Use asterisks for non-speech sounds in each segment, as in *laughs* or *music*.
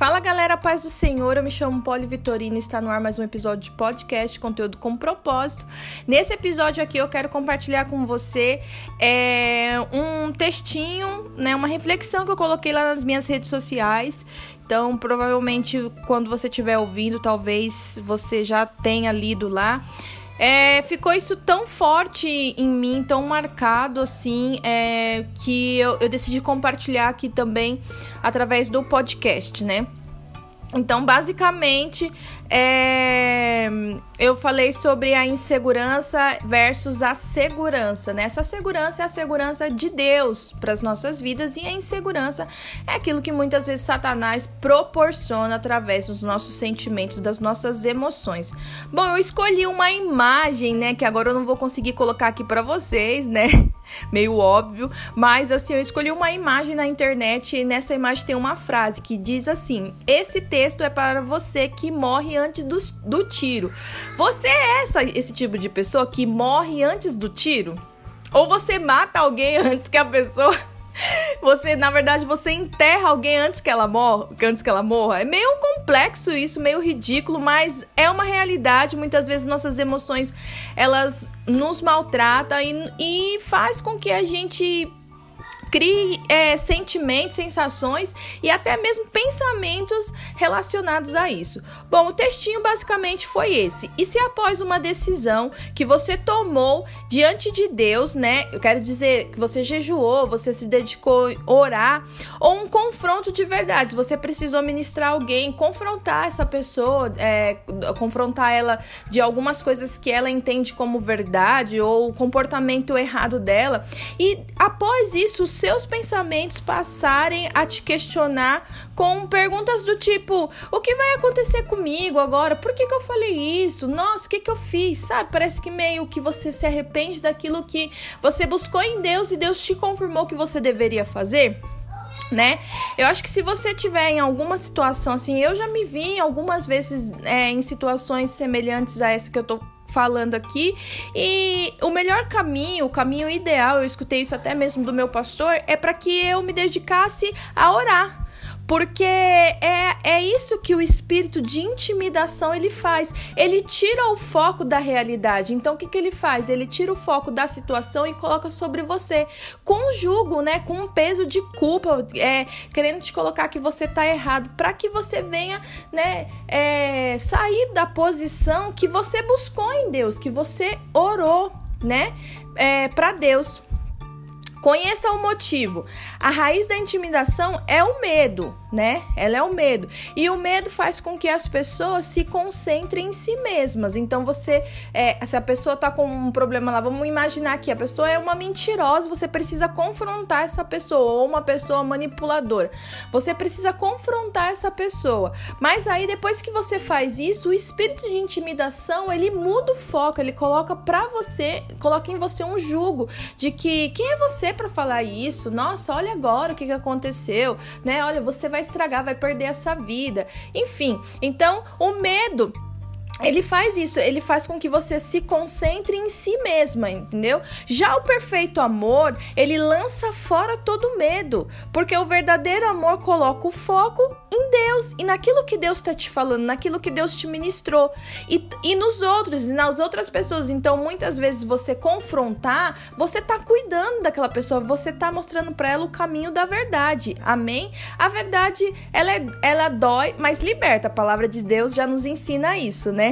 Fala galera, paz do Senhor, eu me chamo Poli Vitorina e está no ar mais um episódio de podcast, conteúdo com propósito. Nesse episódio aqui eu quero compartilhar com você é, um textinho, né, uma reflexão que eu coloquei lá nas minhas redes sociais. Então, provavelmente quando você estiver ouvindo, talvez você já tenha lido lá. É, ficou isso tão forte em mim, tão marcado assim, é, que eu, eu decidi compartilhar aqui também através do podcast, né? Então, basicamente, é, eu falei sobre a insegurança versus a segurança, né? Essa segurança é a segurança de Deus para as nossas vidas e a insegurança é aquilo que muitas vezes Satanás proporciona através dos nossos sentimentos, das nossas emoções. Bom, eu escolhi uma imagem, né, que agora eu não vou conseguir colocar aqui para vocês, né? *laughs* Meio óbvio, mas assim, eu escolhi uma imagem na internet e nessa imagem tem uma frase que diz assim: "Esse texto é para você que morre antes do, do tiro. Você é essa, esse tipo de pessoa que morre antes do tiro? Ou você mata alguém *laughs* antes que a pessoa você, na verdade, você enterra alguém antes que ela morra, antes que ela morra. É meio complexo isso, meio ridículo, mas é uma realidade. Muitas vezes nossas emoções elas nos maltratam e, e faz com que a gente crie é, sentimentos, sensações e até mesmo pensamentos relacionados a isso. Bom, o textinho basicamente foi esse. E se após uma decisão que você tomou diante de Deus, né? Eu quero dizer que você jejuou, você se dedicou a orar, ou um confronto de verdade, você precisou ministrar alguém, confrontar essa pessoa, é, confrontar ela de algumas coisas que ela entende como verdade ou o comportamento errado dela. E após isso, seus pensamentos passarem a te questionar com perguntas do tipo: o que vai acontecer comigo agora? Por que, que eu falei isso? Nossa, o que, que eu fiz? Sabe? Parece que meio que você se arrepende daquilo que você buscou em Deus e Deus te confirmou que você deveria fazer né? Eu acho que se você tiver em alguma situação assim, eu já me vi algumas vezes é, em situações semelhantes a essa que eu tô falando aqui. E o melhor caminho, o caminho ideal, eu escutei isso até mesmo do meu pastor, é para que eu me dedicasse a orar porque é, é isso que o espírito de intimidação ele faz. Ele tira o foco da realidade. Então o que, que ele faz? Ele tira o foco da situação e coloca sobre você com um jugo, né? Com um peso de culpa, é, querendo te colocar que você tá errado, para que você venha, né? É, sair da posição que você buscou em Deus, que você orou, né? É, para Deus. Conheça o motivo. A raiz da intimidação é o medo, né? Ela é o medo. E o medo faz com que as pessoas se concentrem em si mesmas. Então você, é, se a pessoa tá com um problema lá, vamos imaginar que a pessoa é uma mentirosa, você precisa confrontar essa pessoa ou uma pessoa manipuladora. Você precisa confrontar essa pessoa. Mas aí depois que você faz isso, o espírito de intimidação, ele muda o foco, ele coloca para você, coloca em você um jugo de que quem é você para falar isso. Nossa, olha agora o que, que aconteceu, né? Olha, você vai estragar, vai perder essa vida. Enfim, então o medo ele faz isso, ele faz com que você se concentre em si mesma, entendeu? Já o perfeito amor, ele lança fora todo medo, porque o verdadeiro amor coloca o foco em Deus e naquilo que Deus está te falando, naquilo que Deus te ministrou e, e nos outros, e nas outras pessoas. Então, muitas vezes você confrontar, você tá cuidando daquela pessoa, você tá mostrando para ela o caminho da verdade. Amém? A verdade, ela, é, ela dói, mas liberta. A palavra de Deus já nos ensina isso, né?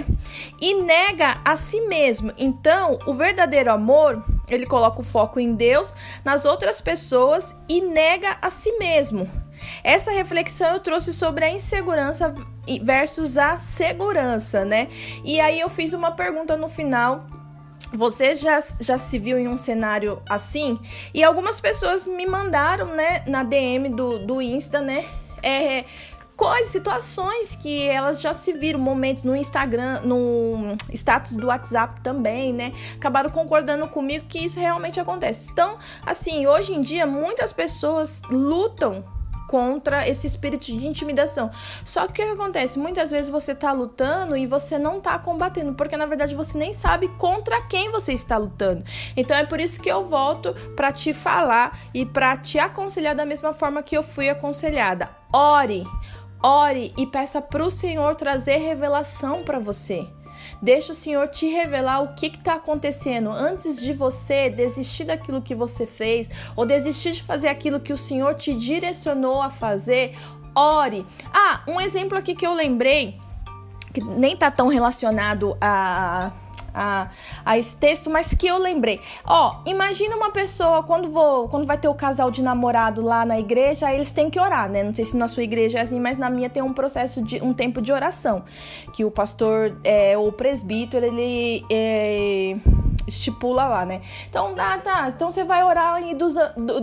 E nega a si mesmo. Então, o verdadeiro amor, ele coloca o foco em Deus, nas outras pessoas e nega a si mesmo. Essa reflexão eu trouxe sobre a insegurança versus a segurança, né? E aí eu fiz uma pergunta no final você já, já se viu em um cenário assim? E algumas pessoas me mandaram, né, na DM do, do Insta, né, é, coisas, situações que elas já se viram, momentos no Instagram, no status do WhatsApp também, né? Acabaram concordando comigo que isso realmente acontece. Então, assim, hoje em dia muitas pessoas lutam contra esse espírito de intimidação. Só que o que acontece? Muitas vezes você tá lutando e você não tá combatendo, porque na verdade você nem sabe contra quem você está lutando. Então é por isso que eu volto para te falar e para te aconselhar da mesma forma que eu fui aconselhada. Ore ore e peça para o Senhor trazer revelação para você. Deixa o Senhor te revelar o que está acontecendo antes de você desistir daquilo que você fez ou desistir de fazer aquilo que o Senhor te direcionou a fazer. Ore. Ah, um exemplo aqui que eu lembrei que nem tá tão relacionado a a, a esse texto, mas que eu lembrei. Ó, imagina uma pessoa quando vou, quando vai ter o casal de namorado lá na igreja, eles têm que orar, né? Não sei se na sua igreja é assim, mas na minha tem um processo de um tempo de oração que o pastor é, o presbítero ele é, estipula lá, né? Então, tá, tá. Então você vai orar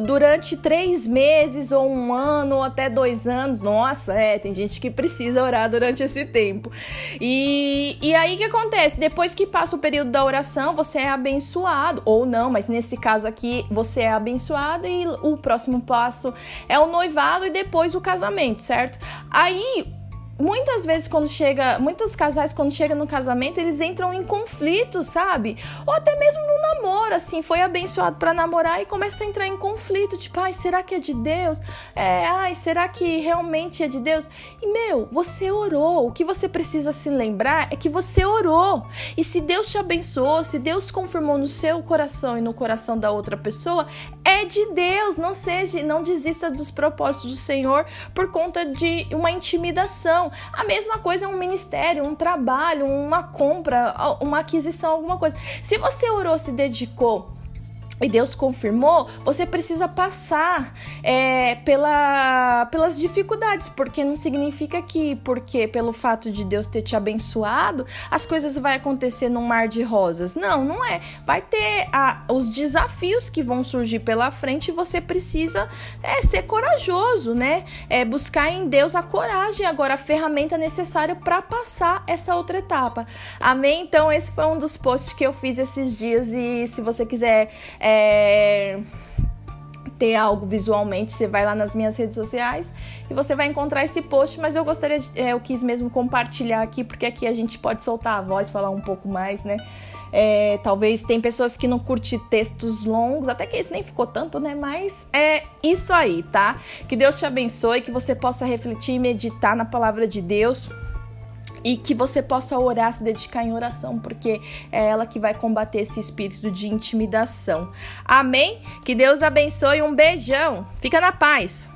durante três meses, ou um ano, ou até dois anos. Nossa, é, tem gente que precisa orar durante esse tempo. E, e aí o que acontece? Depois que passa o período da oração, você é abençoado, ou não, mas nesse caso aqui, você é abençoado e o próximo passo é o noivado e depois o casamento, certo? Aí muitas vezes quando chega, muitos casais quando chegam no casamento, eles entram em conflito, sabe? Ou até mesmo no namoro, assim, foi abençoado para namorar e começa a entrar em conflito, tipo, ai, será que é de Deus? É, ai, será que realmente é de Deus? E meu, você orou. O que você precisa se lembrar é que você orou. E se Deus te abençoou, se Deus confirmou no seu coração e no coração da outra pessoa, é de Deus. Não seja, não desista dos propósitos do Senhor por conta de uma intimidação não. A mesma coisa é um ministério, um trabalho, uma compra, uma aquisição, alguma coisa. Se você orou, se dedicou e Deus confirmou, você precisa passar é, pela, pelas dificuldades, porque não significa que, porque pelo fato de Deus ter te abençoado, as coisas vão acontecer num mar de rosas. Não, não é. Vai ter a, os desafios que vão surgir pela frente e você precisa é, ser corajoso, né? É, buscar em Deus a coragem, agora a ferramenta necessária para passar essa outra etapa. Amém? Então, esse foi um dos posts que eu fiz esses dias e se você quiser é, ter algo visualmente, você vai lá nas minhas redes sociais e você vai encontrar esse post, mas eu gostaria, de, é, eu quis mesmo compartilhar aqui, porque aqui a gente pode soltar a voz, falar um pouco mais, né? É, talvez tem pessoas que não curtem textos longos, até que esse nem ficou tanto, né? Mas é isso aí, tá? Que Deus te abençoe, que você possa refletir e meditar na palavra de Deus e que você possa orar, se dedicar em oração, porque é ela que vai combater esse espírito de intimidação. Amém? Que Deus abençoe, um beijão. Fica na paz.